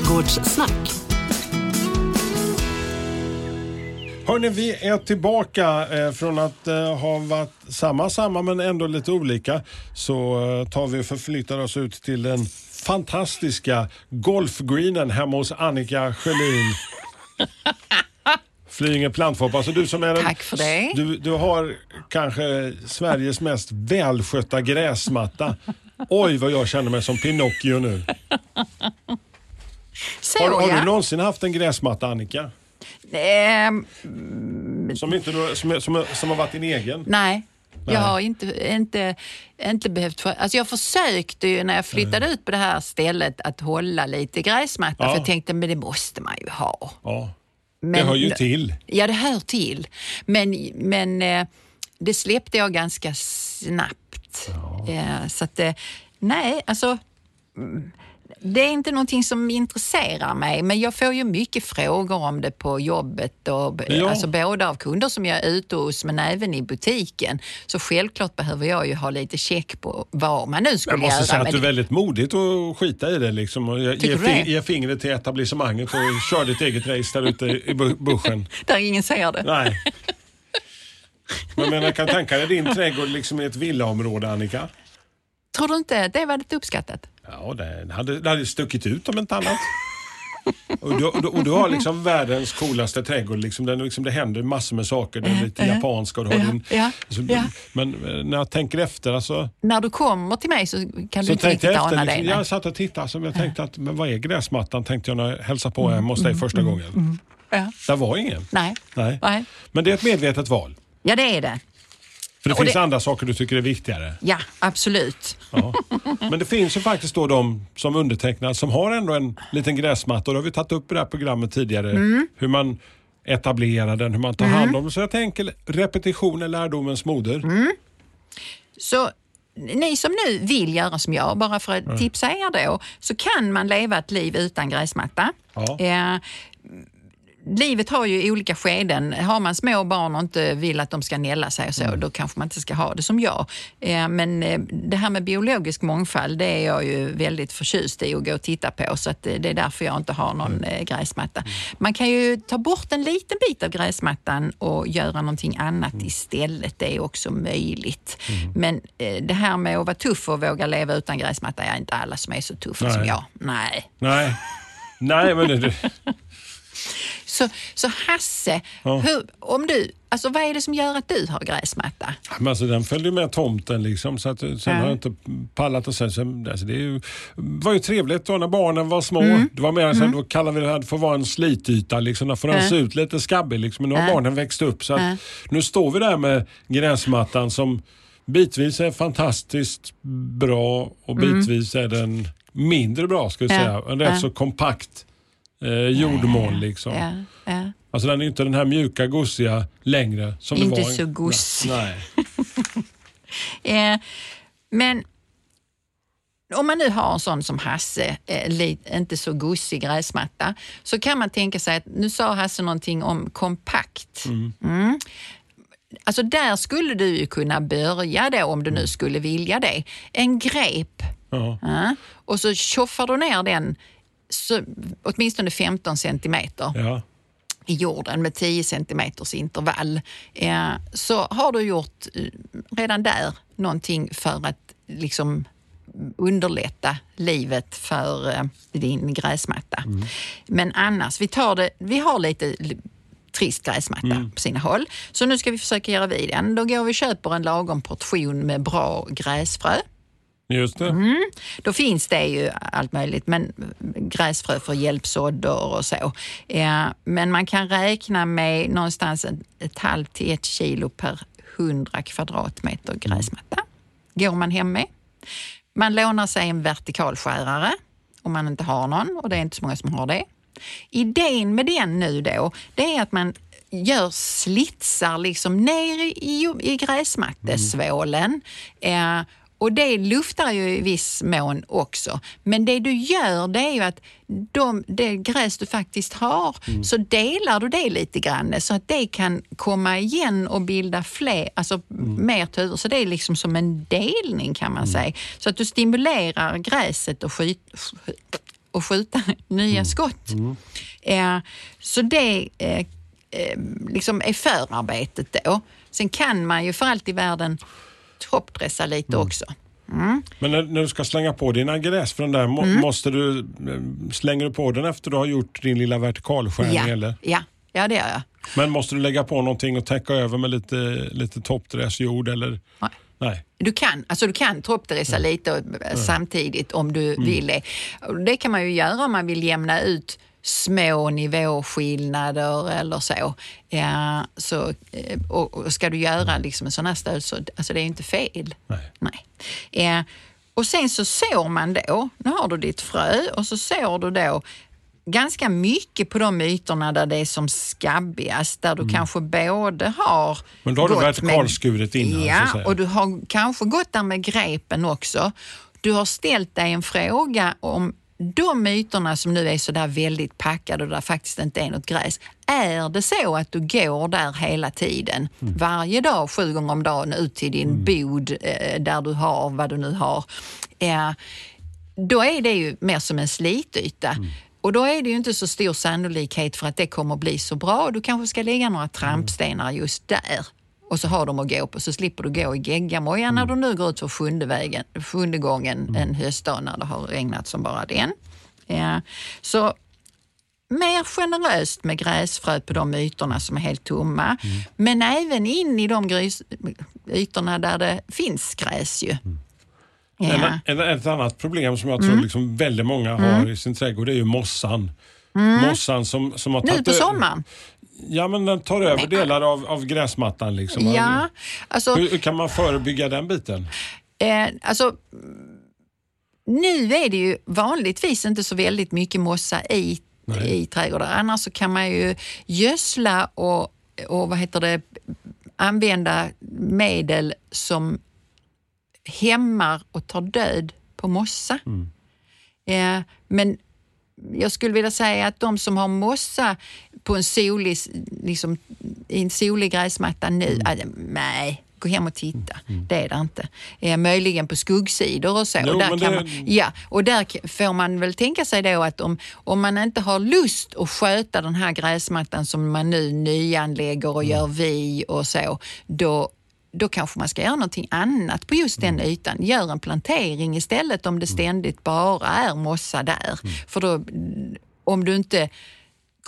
Trädgårdssnack. Hörni, vi är tillbaka eh, från att eh, ha varit samma, samma men ändå lite olika. Så eh, tar vi och förflyttar oss ut till den fantastiska golfgreenen hemma hos Annika Sjölin. Flyinge plantfop. Alltså du som är en, Tack för det. Du, du har kanske Sveriges mest välskötta gräsmatta. Oj vad jag känner mig som Pinocchio nu. Har, har ja. du någonsin haft en gräsmatta Annika? Ehm, Som, inte, som, som, som har varit din egen? nej. Nej. Jag har inte, inte, inte behövt... För, alltså jag försökte ju när jag flyttade ut på det här stället att hålla lite gräsmatta. Ja. För jag tänkte, men det måste man ju ha. Ja. Men, det hör ju till. Ja, det hör till. Men, men eh, det släppte jag ganska snabbt. Eh, Så att, eh, nej, alltså... Det är inte någonting som intresserar mig, men jag får ju mycket frågor om det på jobbet. Och, Ja. alltså både av kunder som jag är ute hos, men även i butiken. Så självklart behöver jag ju ha lite check på vad man nu skulle Jag måste göra. säga att men du är väldigt modigt att skita i det. Liksom, och ge, ge, du det? fi- ge fingret till etablissemanget och kör ditt eget race där ute i bu- buschen. Där ingen ser det. Nej. Men jag menar, kan tänka dig din trädgård liksom i ett villaområde, Annika? Tror du inte det var lite uppskattat? Ja, det hade, det hade stuckit ut om inte annat. Och du, och du, och du har liksom världens coolaste trädgård. Liksom, den, liksom, det händer massor med saker. Den är lite Ja. japansk och du har Ja, din... ja, alltså, ja. Men eh, när jag tänker efter alltså, När du kommer till mig så kan du så inte tänkte riktigt efter. ana det. Liksom, jag satt och tittade så jag tänkte att, men vad är gräsmattan? Tänkte jag när jag hälsade på hemma hos dig första gången. Ja. Det var ingen. Nej. Nej. Nej. Men det är ett medvetet val. Ja, det är det. För det finns det- andra saker du tycker är viktigare. Ja, absolut. Ja. Men det finns ju faktiskt då de som undertecknar som har ändå en liten gräsmatta och det har vi tagit upp i det här programmet tidigare. Mm. Hur man etablerar den, hur man tar hand om den. Så jag tänker repetition är lärdomens moder. Mm. Så ni som nu vill göra som jag, bara för att tipsa er då, så kan man leva ett liv utan gräsmatta. Ja. Livet har ju olika skeden. Har man små barn och inte vill att de ska nälla sig och så, Mm. då kanske man inte ska ha det som jag. Eh, men eh, det här med biologisk mångfald, det är jag ju väldigt förtjust i att gå och titta på, så att eh, det är därför jag inte har någon Mm. gräsmatta. Man kan ju ta bort en liten bit av gräsmattan och göra någonting annat Mm. istället. Det är också möjligt. Men eh, det här med att vara tuff och våga leva utan gräsmatta, är inte alla som är så tuffa Nej. som jag. Nej. Nej. Nej, men det, Så, så Hasse, Ja. hur, om du, alltså vad är det som gör att du har gräsmatta? men alltså, den följde med tomten liksom. Så att, sen Ja. har jag inte pallat och sen, sen alltså, det är ju, var ju trevligt då när barnen var små. Mm. Det var mer så här, då kallade vi det här för att vara en slityta. Liksom, där får den se ut lite skabbig. Liksom. Men nu har Ja. barnen växt upp. Så att. Nu står vi där med gräsmattan som bitvis är fantastiskt bra och bitvis är den mindre bra. Ska vi Ja. säga. En rätt så kompakt eh, jordmån. Liksom. Ja, ja. Alltså den är inte den här mjuka gossiga längre. Som Inte det var. så gosig. Nej. Eh, men om man nu har en sån som Hasse, eh, inte så gossig gräsmatta, så kan man tänka sig att, nu sa Hasse någonting om kompakt. Mm. Alltså där skulle du ju kunna börja då om du nu skulle vilja det. En grep Ja. ja, och så tjoffar du ner den så, åtminstone 15 centimeter Ja. i jorden med 10 centimeters intervall eh, så har du gjort eh, redan där någonting för att liksom underlätta livet för eh, din gräsmatta. Men annars, vi, tar det, vi har lite li- trist gräsmatta på sina håll. Så nu ska vi försöka göra vid den. Då går vi och köper en lagom portion med bra gräsfrö. Just det. Mm. Då finns det ju allt möjligt, men gräsfrö för hjälpsåddor och så. Eh, men man kan räkna med någonstans ett, halvt till ett kilo per 100 kvadratmeter gräsmatta. Går man hem med. Man lånar sig en vertikalskärare om man inte har någon och det är inte så många som har det. Idén med den nu då, det är att man gör slitsar liksom ner i, i gräsmattesvålen. Eh, och det luftar ju i viss mån också. Men det du gör det är ju att de, det gräs du faktiskt har, så delar du det lite grann så att det kan komma igen och bilda fler, alltså mer tuvor. Så det är liksom som en delning kan man säga. Så att du stimulerar gräset och skyt, och skjuta nya skott. Eh, så det eh, eh, liksom är förarbetet då. Sen kan man ju för allt i världen toppdressa lite också. Men när, när du ska slänga på dina gräsfrön där, må, Mm. måste du, eh, slänger du på den efter du har gjort din lilla vertikalskärning Ja, eller? ja, ja, det gör jag. Men måste du lägga på någonting och täcka över med lite, lite toppdressjord eller? Nej. Nej. Du kan, alltså du kan toppdressa lite och- samtidigt om du vill det. Det kan man ju göra om man vill jämna ut små nivåskillnader eller så. Ja, så eh, och, och ska du göra liksom en sån här stöd så alltså det är inte fel. Nej. Nej. Eh, och sen så sår man då, nu har du ditt frö och så sår du då ganska mycket på de ytorna där det är som skabbigast, där du kanske både har Mm. Men då har du vertikalskurit innan, så Ja, säga. och du har kanske gått där med grepen också. Du har ställt dig en fråga om de ytorna som nu är så där väldigt packade och där faktiskt inte är något gräs. Är det så att du går där hela tiden, Mm. varje dag, sju gånger om dagen ut till din bod eh, där du har vad du nu har. Eh, då är det ju mer som en slityta. Mm. Och då är det ju inte så stor sannolikhet för att det kommer bli så bra. Du kanske ska lägga några trampstenar just där och så har de att gå på så slipper du gå i geggamoja när du nu går ut för sjunde, vägen, sjunde gången en höstdag när det har regnat som bara den. Ja. Så mer generöst med gräsfrö på de ytorna som är helt tomma. Men även in i de grys, ytorna där det finns gräs ju. Ja. En, en, ett annat problem som jag tror Mm. liksom väldigt många har i sin trädgård är ju mossan. Mossan som, som har Mm. Nu tagit på sommaren. Ja, men den tar över delar av, av gräsmattan. Liksom. Ja, alltså, Hur, hur kan man förebygga den biten? eh, alltså nu är det ju vanligtvis inte så väldigt mycket mossa i, i trädgårdar. Annars så kan man ju gödsla och, och vad heter det, använda medel som hämmar och tar död på mossa. Eh, men jag skulle vilja säga att de som har mossa på en solig, liksom, i en solig gräsmatta nu, Mm. nej, gå hem och titta. Det är det inte. Eh, möjligen på skuggsidor och så. Jo, och där kan det- man, ja, och där får man väl tänka sig då att om, om man inte har lust att sköta den här gräsmattan som man nu nyanlägger och Mm. gör vi och så, då då kanske man ska göra någonting annat på just Mm. den ytan. Gör en plantering istället om det ständigt bara är mossa där. Mm. För då, om du inte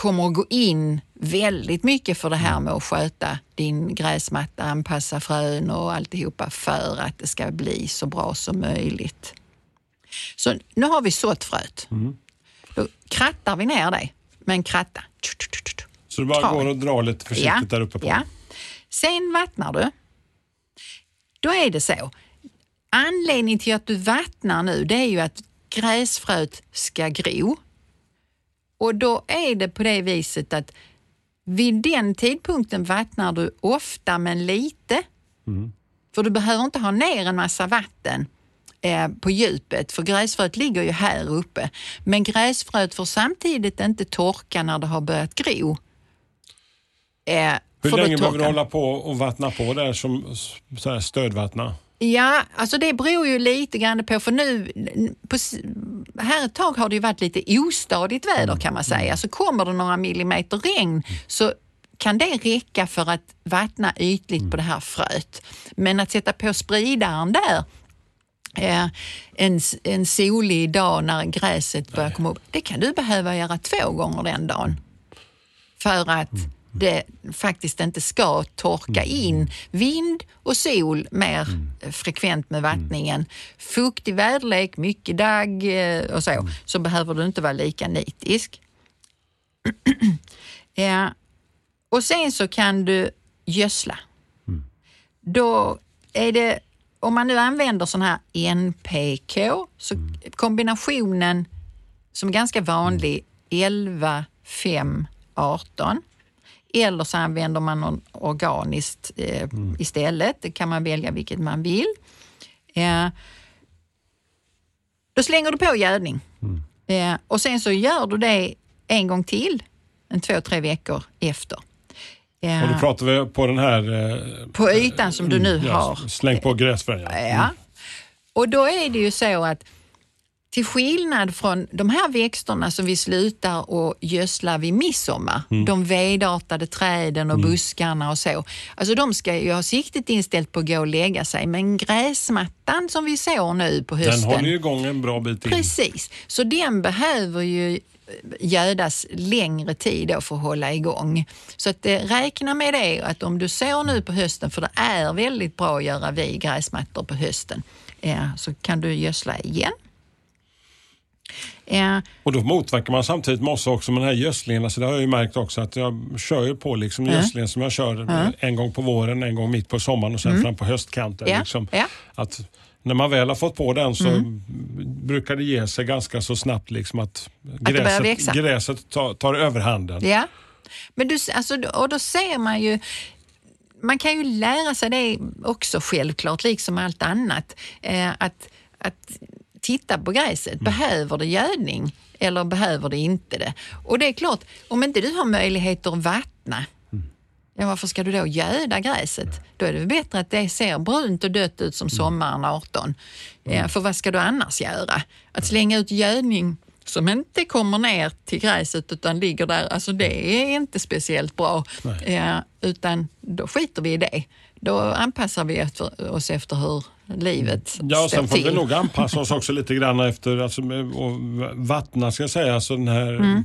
kommer att gå in väldigt mycket för det här Mm. med att sköta din gräsmatta, anpassa frön och alltihopa för att det ska bli så bra som möjligt. Så nu har vi sått fröet. Mm. Då krattar vi ner det med en kratta. Så du bara går och drar lite försiktigt där uppe på. Ja. Sen vattnar du. Då är det så. Anledningen till att du vattnar nu det är ju att gräsfröet ska gro. Och då är det på det viset att vid den tidpunkten vattnar du ofta men lite. För du behöver inte ha ner en massa vatten eh, på djupet för gräsfröet ligger ju här uppe. Men gräsfröet får samtidigt inte torka när det har börjat gro. Eh, Hur länge behöver du hålla på och vattna på där som så här stödvattna? Ja, alltså det beror ju lite grann på, för nu, på, här ett tag har det ju varit lite ostadigt väder kan man säga. Så kommer det några millimeter regn så kan det räcka för att vattna ytligt på det här fröet. Men att sätta på spridaren där eh, en, en solig dag när gräset börjar komma upp, det kan du behöva göra två gånger den dagen. För att det faktiskt inte ska torka in vind och sol mer frekvent med vattningen. Fuktig väderlek, mycket dagg eh, och så, så behöver du inte vara lika nitisk. ja. Och sen så kan du gödsla. Då är det, om man nu använder sån här NPK, så kombinationen som är ganska vanlig 11, 5, 18. Eller så använder man någon organiskt eh, istället. Det kan man välja vilket man vill. Eh, då slänger du på gödning. Eh, och sen så gör du det en gång till, en två, tre veckor efter. Eh, Och då pratar vi på den här... eh, på ytan som du nu ja, har. Släng på gräsfrön. Ja. Ja. Och då är det ju så att till skillnad från de här växterna som vi slutar att gödsla vid midsommar, de vedartade träden och buskarna och så. Alltså de ska ju ha siktet inställt på att gå och lägga sig, men gräsmattan som vi ser nu på hösten. Den håller ju igång en bra bit in. Precis, så den behöver ju gödas längre tid då för att hålla igång. Så att, eh, räkna med det att om du sår nu på hösten, för det är väldigt bra att göra vid gräsmattor på hösten, eh, så kan du gödsla igen. Eh, Och då motverkar man samtidigt mossa också med den här gödslingen. Alltså det har jag ju märkt också att jag kör ju på liksom gödslingen som jag kör en gång på våren, en gång mitt på sommaren och sen fram på höstkanten. Ja, Liksom. ja. Att när man väl har fått på den så brukar det ge sig ganska så snabbt liksom att gräset, växa. gräset tar, tar överhanden. Ja, men du, alltså, och då ser man ju man kan ju lära sig det också självklart, liksom allt annat. Eh, att, att titta på gräset. Behöver det gödning eller behöver det inte det? Och det är klart, om inte du har möjligheter att vattna, ja, varför ska du då göda gräset? Då är det väl bättre att det ser brunt och dött ut som sommaren 18. Eh, för vad ska du annars göra? Att slänga ut gödning som inte kommer ner till gräset utan ligger där, alltså det är inte speciellt bra. Eh, utan då skiter vi i det. Då anpassar vi oss efter hur livet Ja, sen får till. vi nog anpassa oss också lite grann efter alltså, och vattna ska jag säga. Alltså den här Mm.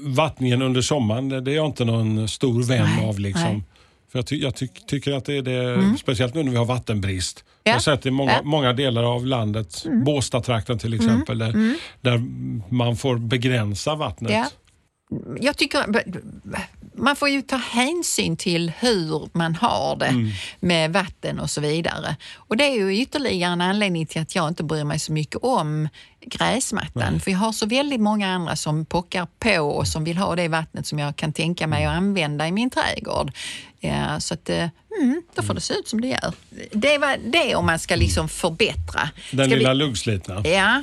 vattningen under sommaren, det är jag inte någon stor vän Nej, av. Liksom. nej. Mm. För jag, ty jag ty tycker att det är det, speciellt nu när vi har vattenbrist. Ja. Jag har sett i många, Ja. Mm. många delar av landet, Båstadtrakten till exempel, där, där man får begränsa vattnet. Ja. Jag tycker man får ju ta hänsyn till hur man har det Mm. med vatten och så vidare. Och det är ju ytterligare en anledning till att jag inte bryr mig så mycket om gräsmattan. För jag har så väldigt många andra som pockar på och som vill ha det vattnet som jag kan tänka mig att använda i min trädgård. Ja, så att, eh, mm, då får det se ut som det gör. Det var det om man ska liksom förbättra. Den Ska lilla vi, luggslitna. Ja,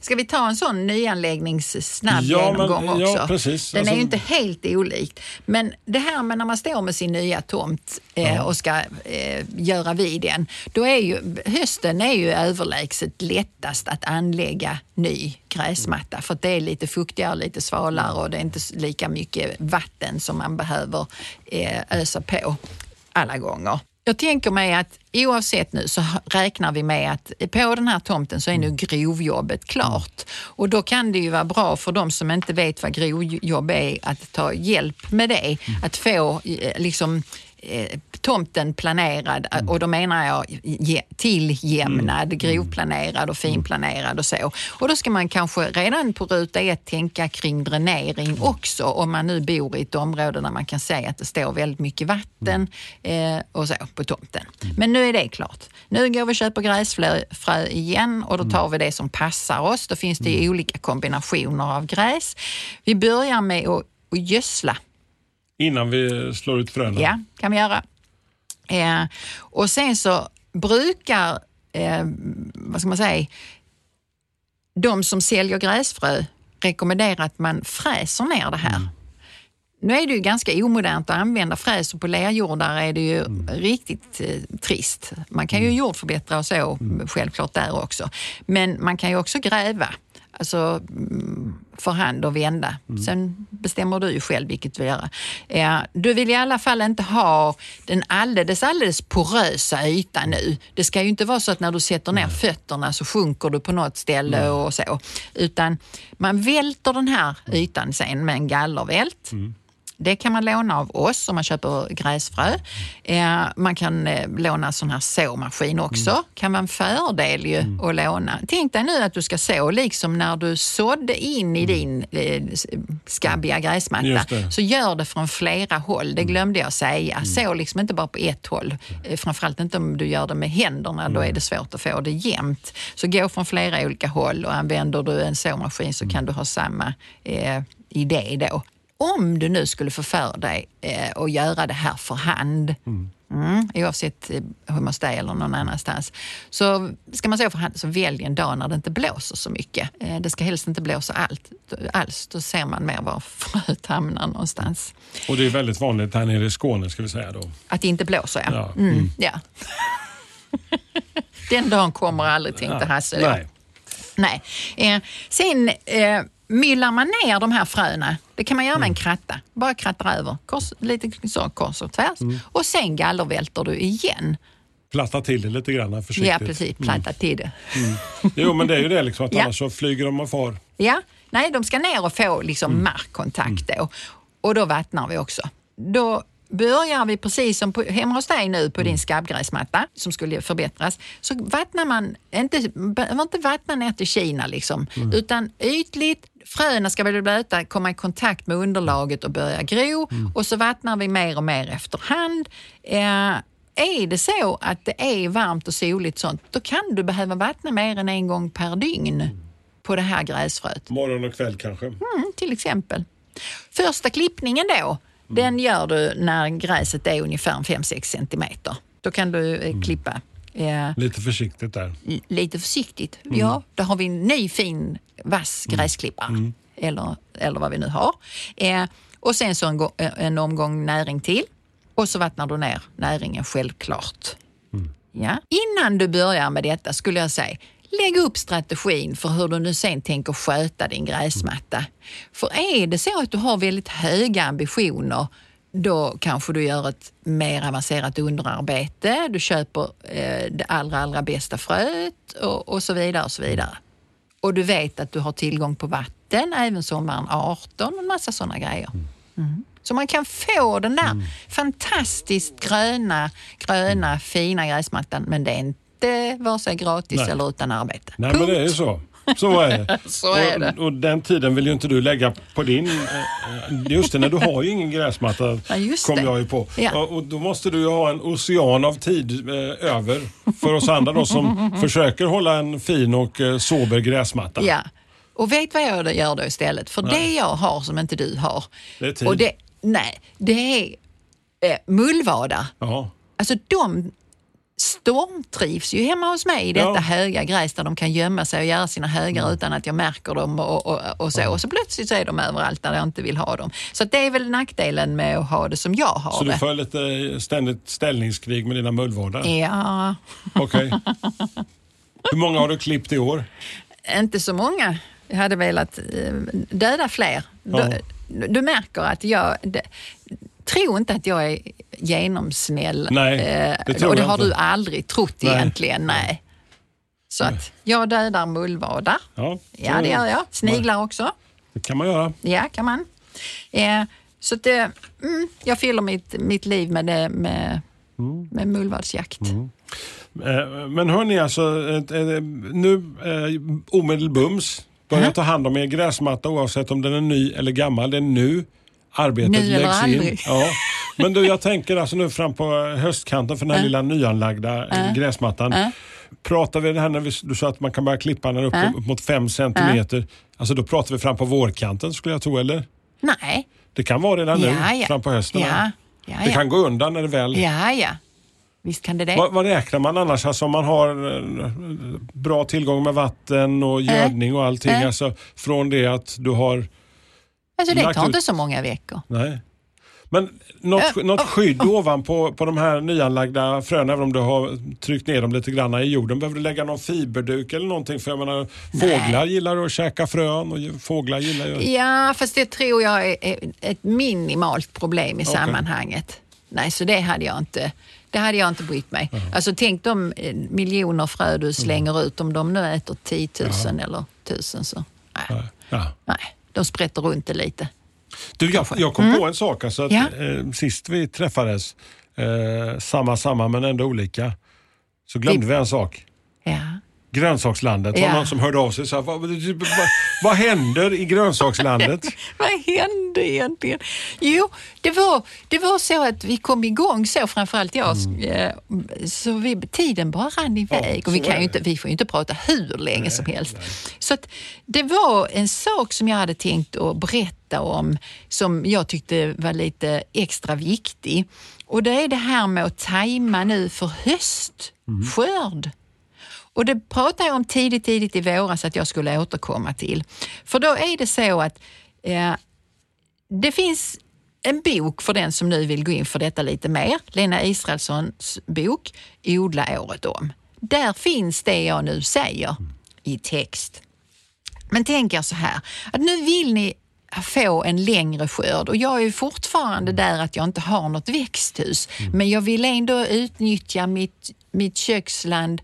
Ska vi ta en sån nyanläggningssnabb Ja, genomgång men- ja, också? precis. Den är Alltså- ju inte helt olikt. Men det här med när man står med sin nya tomt eh, och ska eh, göra vid den. Då är ju, hösten är ju överlägset lättast att anlägga ny gräsmatta. För att det är lite fuktigare, lite svalare och det är inte lika mycket vatten som man behöver eh, ösa på alla gånger. Jag tänker mig att oavsett nu så räknar vi med att på den här tomten så är nu grovjobbet klart. Och då kan det ju vara bra för de som inte vet vad grovjobb är att ta hjälp med det. Att få eh, liksom eh, tomten planerad och då menar jag ge- tilllämnad, grovplanerad och finplanerad och så. Och då ska man kanske redan på ruta ett tänka kring dränering också om man nu bor i ett område där man kan säga att det står väldigt mycket vatten eh, och så på tomten. Men nu är det klart. Nu går vi och köper gräsfrö frö igen och då tar vi det som passar oss. Då finns det olika kombinationer av gräs. Vi börjar med att, att gödsla. Innan vi slår ut fröna. Ja, kan vi göra. Eh, och sen så brukar, eh, vad ska man säga, de som säljer gräsfrö rekommendera att man fräser ner det här. Nu är det ju ganska omodernt att använda fräs och på lerjordar är det ju riktigt eh, trist. Man kan ju jordförbättra och så, självklart där också. Men man kan ju också gräva, alltså mm, för hand och vända. Sen bestämmer du ju själv vilket du vill göra. Eh, du vill i alla fall inte ha den alldeles, alldeles porösa ytan nu. Det ska ju inte vara så att när du sätter ner fötterna så sjunker du på något ställe och så. Utan man välter den här ytan sen med en gallervält. Det kan man låna av oss om man köper gräsfrö. Eh, man kan eh, låna sån här såmaskin också. Mm. kan vara en fördel ju att låna. Tänk dig nu att du ska så liksom när du sådde in i din eh, skabbiga gräsmatta. Mm. Så gör det från flera håll. Det glömde jag säga. Så liksom inte bara på ett håll. Eh, Framförallt inte om du gör det med händerna. Då är det svårt att få det jämnt. Så gå från flera olika håll och använder du en såmaskin så kan du ha samma eh, idé då. Om du nu skulle få för dig eh, att göra det här för hand, mm, oavsett eh, hemma hos dig eller någon annanstans, så ska man säga för hand så välj en dag när det inte blåser så mycket. Eh, det ska helst inte blåsa allt, alls. Då ser man mer var fröet hamnar någonstans. Och det är väldigt vanligt här nere i Skåne ska vi säga då. Att det inte blåser, ja. Ja. Mm, ja. Den dagen kommer aldrig, tänkte Hasse. Nej. Nej. Eh, sen eh, myllar man ner de här fröna. Det kan man göra med en kratta. Bara krattar över, kors, lite så kors och tvärs. Och sen gallervälter du igen. Platta till det lite grann försiktigt. Ja, precis. Platta till det. Jo, men det är ju det liksom att Ja. annars så flyger de och far. Ja, nej, de ska ner och få liksom markkontakt då. Och då vattnar vi också. Då börjar vi precis som på, hemma hos dig nu på din skabbgräsmatta som skulle förbättras. Så vattnar man, inte, behöver inte vattna ner till Kina liksom, utan ytligt. Fröna ska bli blöta, komma i kontakt med underlaget och börja gro och så vattnar vi mer och mer efterhand. Eh, är det så att det är varmt och soligt sånt, då kan du behöva vattna mer än en gång per dygn på det här gräsfröet. Morgon och kväll kanske. Mm, till exempel. Första klippningen då, den gör du när gräset är ungefär 5-6 centimeter. Då kan du eh, klippa eh, Lite försiktigt där. lite försiktigt. Ja, då har vi en ny fin vass gräsklippare. Eller, eller vad vi nu har. Eh, och sen så en, eh, en omgång näring till. Och så vattnar du ner näringen självklart. Ja. Innan du börjar med detta skulle jag säga, lägg upp strategin för hur du nu sen tänker sköta din gräsmatta. För är det så att du har väldigt höga ambitioner då kanske du gör ett mer avancerat underarbete. Du köper eh, det allra, allra bästa fröet och, och så vidare. och så vidare. Och du vet att du har tillgång på vatten även sommaren 18 och en massa sådana grejer. Mm. Så man kan få den där fantastiskt gröna, gröna, fina gräsmattan men det är inte vare sig gratis Nej. eller utan arbete. Nej, men det är så. Så är det. Så är och, det. och den tiden vill ju inte du lägga på din... eh, eh, Just det, när du har ju ingen gräsmatta Ja, kom jag ju på. Ja. Och, och då måste du ju ha en ocean av tid eh, över för oss andra då som försöker hålla en fin och eh, sober gräsmatta. Ja. Och vet vad jag gör då istället? För det jag har som inte du har. Det är tid. Och det, nej, det är eh, mullvadar. Ja. Alltså de stormtrivs ju hemma hos mig i detta Ja. höga gräs där de kan gömma sig och göra sina högar utan att jag märker dem och, och, och så. Och så plötsligt så är de överallt där jag inte vill ha dem. Så det är väl nackdelen med att ha det som jag har Så du det. för lite ständigt ställningskrig med dina mullvadar? Ja, Okej. Hur många har du klippt i år? inte så många. Jag hade velat eh, döda fler. Ja. Du, du märker att jag... Det, tro inte att jag är genomsnäll. Nej, Eh, det tror och det jag har inte. du aldrig trott Nej. egentligen. Nej. Så att jag dödar mullvadar. Ja, Ja, det gör jag. Sniglar också. Det kan man göra. Ja, kan man. Eh, så att, eh, mm, jag fyller mitt, mitt liv med, det, med, Mm. med mullvadsjakt. Eh, Men hörni, alltså, eh, eh, nu eh, omedelbums börja Ja. ta hand om er gräsmatta oavsett om den är ny eller gammal. Det är nu arbetet Nu läggs in. Ja. Men du, jag tänker alltså nu fram på höstkanten för den här lilla nyanlagda eh, gräsmattan. Pratar vi det här när vi, du sa att man kan börja klippa den upp, upp mot fem centimeter. Alltså då pratar vi fram på vårkanten skulle jag tro, eller? Nej. Det kan vara redan nu, Ja, fram på hösten. Ja, ja, Det kan gå undan när det väl... Ja, ja. Visst kan det det. Vad, vad räknar man annars? Alltså om man har eh, bra tillgång med vatten och gödning och allting. Äh. Alltså från det att du har... Alltså det tar ut- inte så många veckor. Nej. Men något, Äh, något skydd ovanpå på de här nyanlagda fröna, även om du har tryckt ner dem lite grann i jorden. Behöver du lägga någon fiberduk eller någonting? För jag menar, fåglar gillar att käka frön och fåglar gillar ju... Ja, fast det tror jag är ett minimalt problem i Okej. sammanhanget. Nej, så det hade jag inte. Det hade jag inte brytt mig. Alltså tänk de eh, miljoner frö du slänger ut, om de nu äter 10 000 eller 1000 så nej, nej, de sprätter runt det lite. Du, jag, jag kom på en sak. Alltså att, Ja. eh, sist vi träffades, eh, samma samma men ändå olika, så glömde vi, en sak. Ja. Grönsakslandet. Det var Ja. någon som hörde av sig och sa, vad, vad, vad händer i grönsakslandet? Vad hände egentligen? Jo, det var, det var så att vi kom igång så, framförallt jag. eh, Så vi, tiden bara rann iväg. och vi, så kan ju inte, vi får ju inte prata hur länge som helst. Så att det var en sak som jag hade tänkt att berätta om som jag tyckte var lite extra viktig. Och det är det här med att tajma nu för höstskörd. Och det pratade jag om tidigt, tidigt i våras att jag skulle återkomma till. För då är det så att eh, det finns en bok för den som nu vill gå in för detta lite mer. Lena Israelssons bok Odla året om. Där finns det jag nu säger i text. Men tänk er så här, att nu vill ni få en längre skörd och jag är fortfarande där att jag inte har något växthus. Men jag vill ändå utnyttja mitt, mitt köksland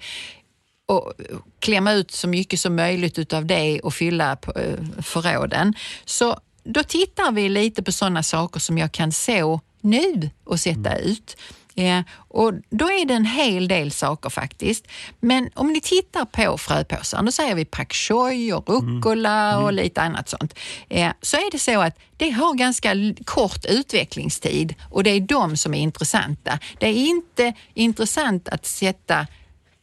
och klämma ut så mycket som möjligt utav det och fylla eh, förråden. Så då tittar vi lite på sådana saker som jag kan så nu och sätta ut. Eh, och då är det en hel del saker faktiskt. Men om ni tittar på fröpåsar, då säger vi pak choi och rucola och lite annat sånt. Eh, så är det så att det har ganska kort utvecklingstid och det är de som är intressanta. Det är inte intressant att sätta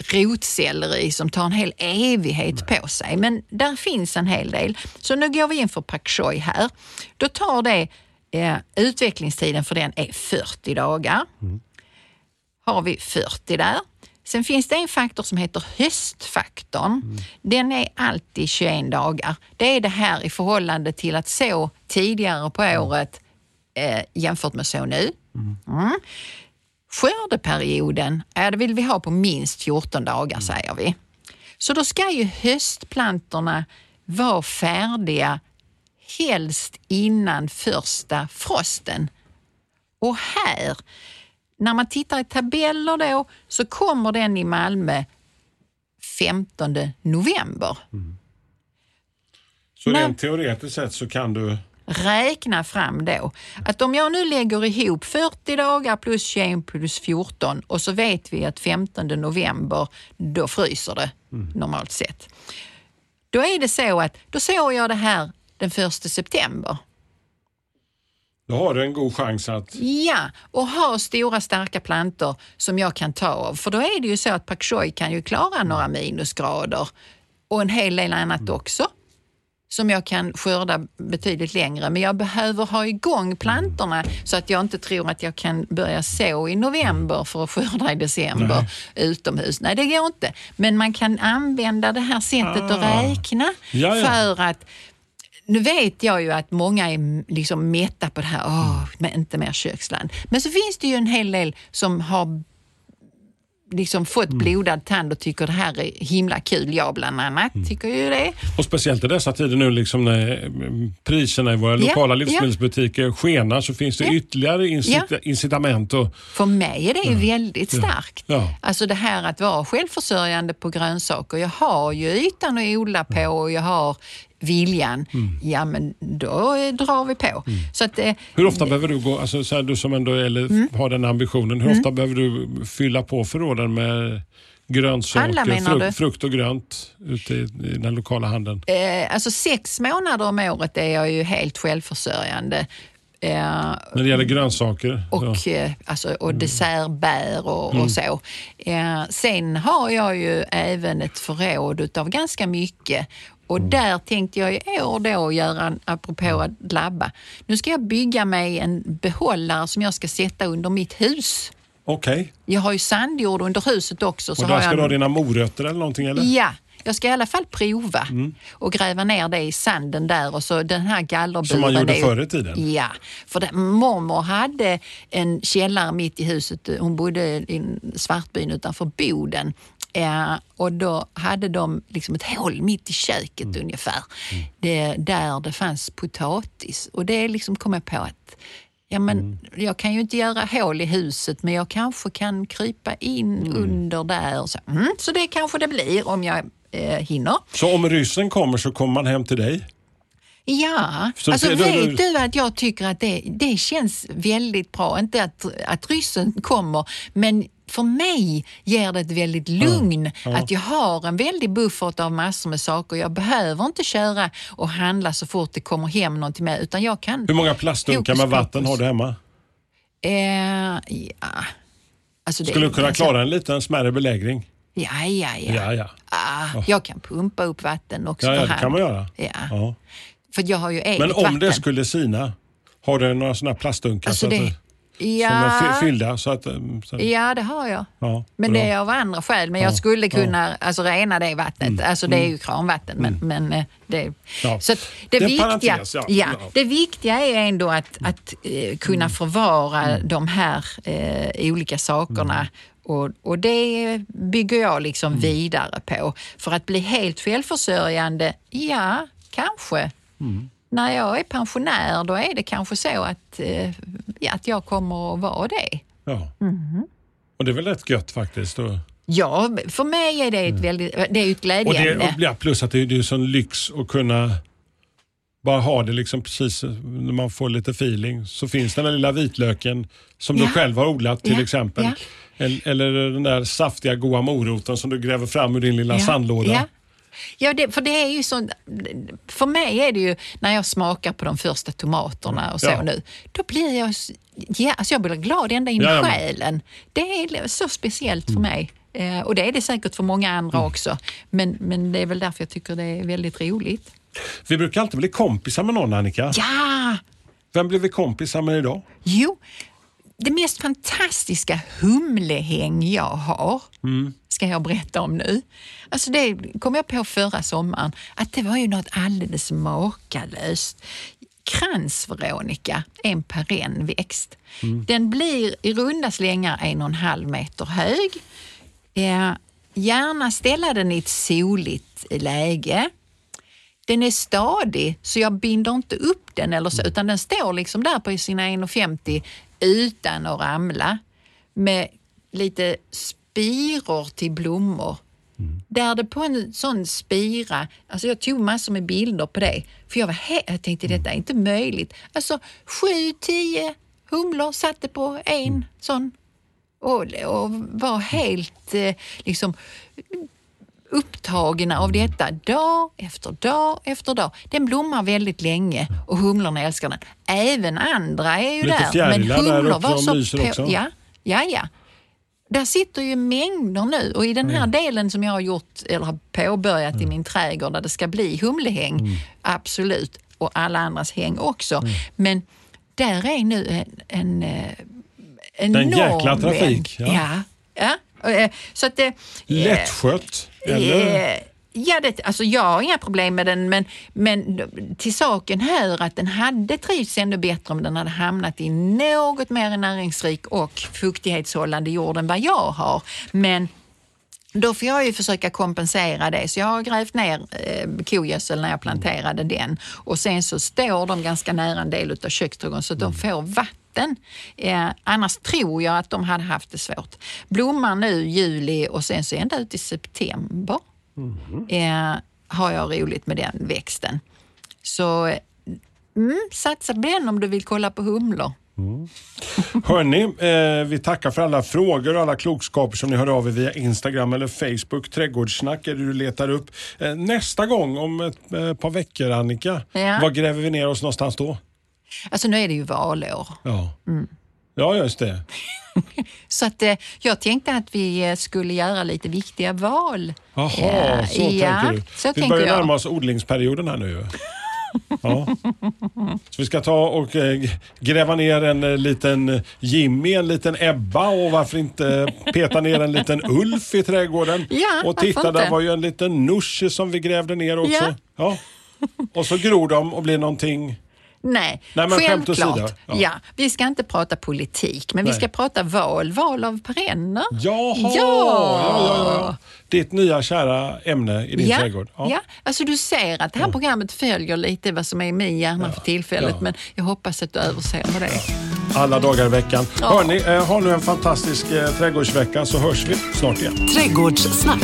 rotselleri som tar en hel evighet på sig. Men där finns en hel del. Så nu går vi in för pak choi här. Då tar det, eh, utvecklingstiden för den är 40 dagar. Har vi 40 där. Sen finns det en faktor som heter höstfaktorn. Den är alltid 21 dagar. Det är det här i förhållande till att så tidigare på året eh, jämfört med så nu. Mm. Skördeperioden, ja, det vill vi ha på minst 14 dagar säger vi. Så då ska ju höstplantorna vara färdiga helst innan första frosten. Och här, när man tittar i tabeller då, så kommer den i Malmö 15 november. Så Nej. rent teoretiskt sett så kan du... räkna fram då att om jag nu lägger ihop 40 dagar plus 21 plus 14 och så vet vi att 15 november, då fryser det normalt sett. Då är det så att då sår jag det här den 1 september. Då har du en god chans att... Ja, och ha stora starka plantor som jag kan ta av. För då är det ju så att pak choi kan ju klara några minusgrader och en hel del annat också som jag kan skörda betydligt längre. Men jag behöver ha igång plantorna så att jag inte tror att jag kan börja så i november för att skörda i december utomhus. Nej, det går inte. Men man kan använda det här sättet att räkna Ja, ja. för att nu vet jag ju att många är liksom mätta på det här, åh, men inte mer köksland. Men så finns det ju en hel del som har liksom fått blodad tand och tycker det här är himla kul. Jag bland annat tycker ju det. Och speciellt i dessa tider nu liksom när mm, priserna i våra Ja, lokala ja. livsmedelsbutiker skenar så finns det Ja. ytterligare incita- Ja. incitament. Och, För mig är det ju väldigt starkt. Ja. Alltså det här att vara självförsörjande på grönsaker. Jag har ju ytan att odla på och jag har viljan. Mm. Ja, men då eh, drar vi på. Så att, eh, hur ofta behöver du gå, alltså, så här, du som ändå eller, Mm. har den ambitionen, hur ofta behöver du fylla på förråden med grönsaker, du? frukt, frukt och grönt ute i, i den lokala handeln? eh, alltså sex månader om året är jag ju helt självförsörjande. Eh, När det gäller grönsaker? och, ja. eh, alltså, och dessertbär och, och så. Eh, sen har jag ju även ett förråd av ganska mycket och där tänkte jag i år då göra, en- apropå att labba, nu ska jag bygga mig en behållare som jag ska sätta under mitt hus. Okej, Jag har ju sandjord under huset också. Så och där ska jag du ha dina morötter eller någonting? Eller? Ja, jag ska i alla fall prova och gräva ner det i sanden där och så den här gallerburen. Som man gjorde förr i tiden? Ja, för det, mormor hade en källare mitt i huset. Hon bodde i Svartbyn utanför Boden. Ja, och då hade de liksom ett hål mitt i köket Mm. ungefär. Det, där det fanns potatis. Och det liksom kom jag på att Ja, men Mm. Jag kan ju inte göra hål i huset men jag kanske kan krypa in Mm. under där. Så, mm, så det kanske det blir om jag eh, hinner. Så om ryssen kommer så kommer man hem till dig? Ja, Så alltså det- vet du att jag tycker att det, det känns väldigt bra. Inte att, att ryssen kommer, men för mig ger det ett väldigt lugn att jag har en väldig buffert av massor med saker. Jag behöver inte köra och handla så fort det kommer hem någonting med, utan jag kan... Hur många plastdunkar med vatten har du hemma? Eh, ja. Alltså Skulle du kunna alltså- klara en liten smärre belägring? Ja, ja, ja. Ja, ja. Ah, Jag kan pumpa upp vatten också Ja, ja det hand. kan man göra. Ja. Ja. För jag har ju eget Men om vatten. det skulle sina, har du några sådana plastdunkar Alltså så det, att, som är ja, fy- fyllda? Så att, um, så, ja, det har jag. ja, Men det är av andra skäl. Men jag skulle kunna alltså, rena det vattnet. Mm. Alltså det är ju kranvatten. Men, men eh, det, Ja. så viktiga, parentes, ja. ja. Ja. det viktiga är ändå att, att eh, kunna förvara de här eh, olika sakerna. Och, och det bygger jag liksom vidare på. För att bli helt självförsörjande, ja, kanske. När jag är pensionär, då är det kanske så att, eh, ja, att jag kommer att vara det. Ja. Mhm. Och det är väl rätt gött faktiskt. Och, Ja, för mig är det ett, väldigt, det är ett Mm. och det, glädjeämne. och, ja, plus att det, det är en sån lyx att kunna bara ha det liksom precis när man får lite feeling. Så finns den där lilla vitlöken som Ja. du själv har odlat till Ja, exempel. ja. El- Eller den där saftiga goa moroten som du gräver fram ur din lilla sandlåda. Ja. Det, för det är ju så, för mig är det ju när jag smakar på de första tomaterna och så Ja. nu, då blir jag, ja, alltså jag blir glad ända in i själen. Det är så speciellt för mig. Eh, och det är det säkert för många andra Mm. också. Men, men det är väl därför jag tycker det är väldigt roligt. Vi brukar alltid bli kompisar med någon Annika. Ja! Vem blev vi kompisar med idag? Jo, det mest fantastiska humlehäng jag har ska jag berätta om nu. Alltså det kom jag på förra sommaren, att det var ju något alldeles makalöst. Kransveronica är en perennväxt. Den blir i runda slängar en och en halv meter hög. Eh, gärna ställa den i ett soligt läge. Den är stadig så jag binder inte upp den eller så, utan den står liksom där på sina 1,50 utan att ramla med lite spiror till blommor. Där det på en sån spira, alltså jag tog massor med bilder på det, för jag, var jag tänkte detta är inte möjligt. Alltså sju, tio humlor satte på en sån och, och var helt eh, liksom upptagna av detta dag efter dag efter dag. Den blommar väldigt länge och humlorna älskar den. Även andra är ju Lite där. fjärilar där humlor var så också. Ja, ja, ja. Där sitter ju mängder nu och i den här delen som jag har gjort eller har påbörjat i min trädgård där det ska bli humlehäng, Mm. absolut, och alla andras häng också. Men där är nu en, en eh, enorm jäkla trafik, ja. Ja, ja. eh, Så att, eh, Lättskött? Eller? Eh, Ja, det, alltså jag har inga problem med den, men, men till saken hör att den hade trivts ännu bättre om den hade hamnat i något mer näringsrik och fuktighetshållande jord än vad jag har. Men då får jag ju försöka kompensera det. Så jag har grävt ner eh, kogödsel när jag planterade den och sen så står de ganska nära en del av köksträdgården så de får vatten. Eh, annars tror jag att de hade haft det svårt. Blommar nu juli och sen så ända ut i september eh, har jag roligt med den växten. Så mm, satsa på den om du vill kolla på humlor. Hörni, eh, vi tackar för alla frågor och alla klokskaper som ni hör av er via Instagram eller Facebook. Trädgårdssnack är det du letar upp. Eh, nästa gång om ett eh, par veckor Annika, Ja. var gräver vi ner oss någonstans då? Alltså nu är det ju valår. Ja, ja just det. Så att, eh, jag tänkte att vi eh, skulle göra lite viktiga val. Jaha, så ja, tänker du. så vi börjar jag. närma oss odlingsperioden här nu. Ja. Så vi ska ta och eh, gräva ner en liten Jimmy, en liten Ebba och varför inte peta ner en liten Ulf i trädgården. Ja, och titta, där var ju en liten Nooshi som vi grävde ner också. Ja. Ja. Och så gror de och blir någonting Nej, Nej, men självklart. Ja. Ja. vi ska inte prata politik, men vi Nej. ska prata val. Val av perenner. Jaha! Ja. Ja, ja, ja. Ditt nya kära ämne i din ja, trädgård. Ja. alltså du ser att det här programmet följer lite vad som är i min hjärna för tillfället, ja. men jag hoppas att du överser med det. Alla dagar i veckan. Ja. Hörni, eh, ha nu en fantastisk eh, trädgårdsvecka så hörs vi snart igen. Trädgårdssnack.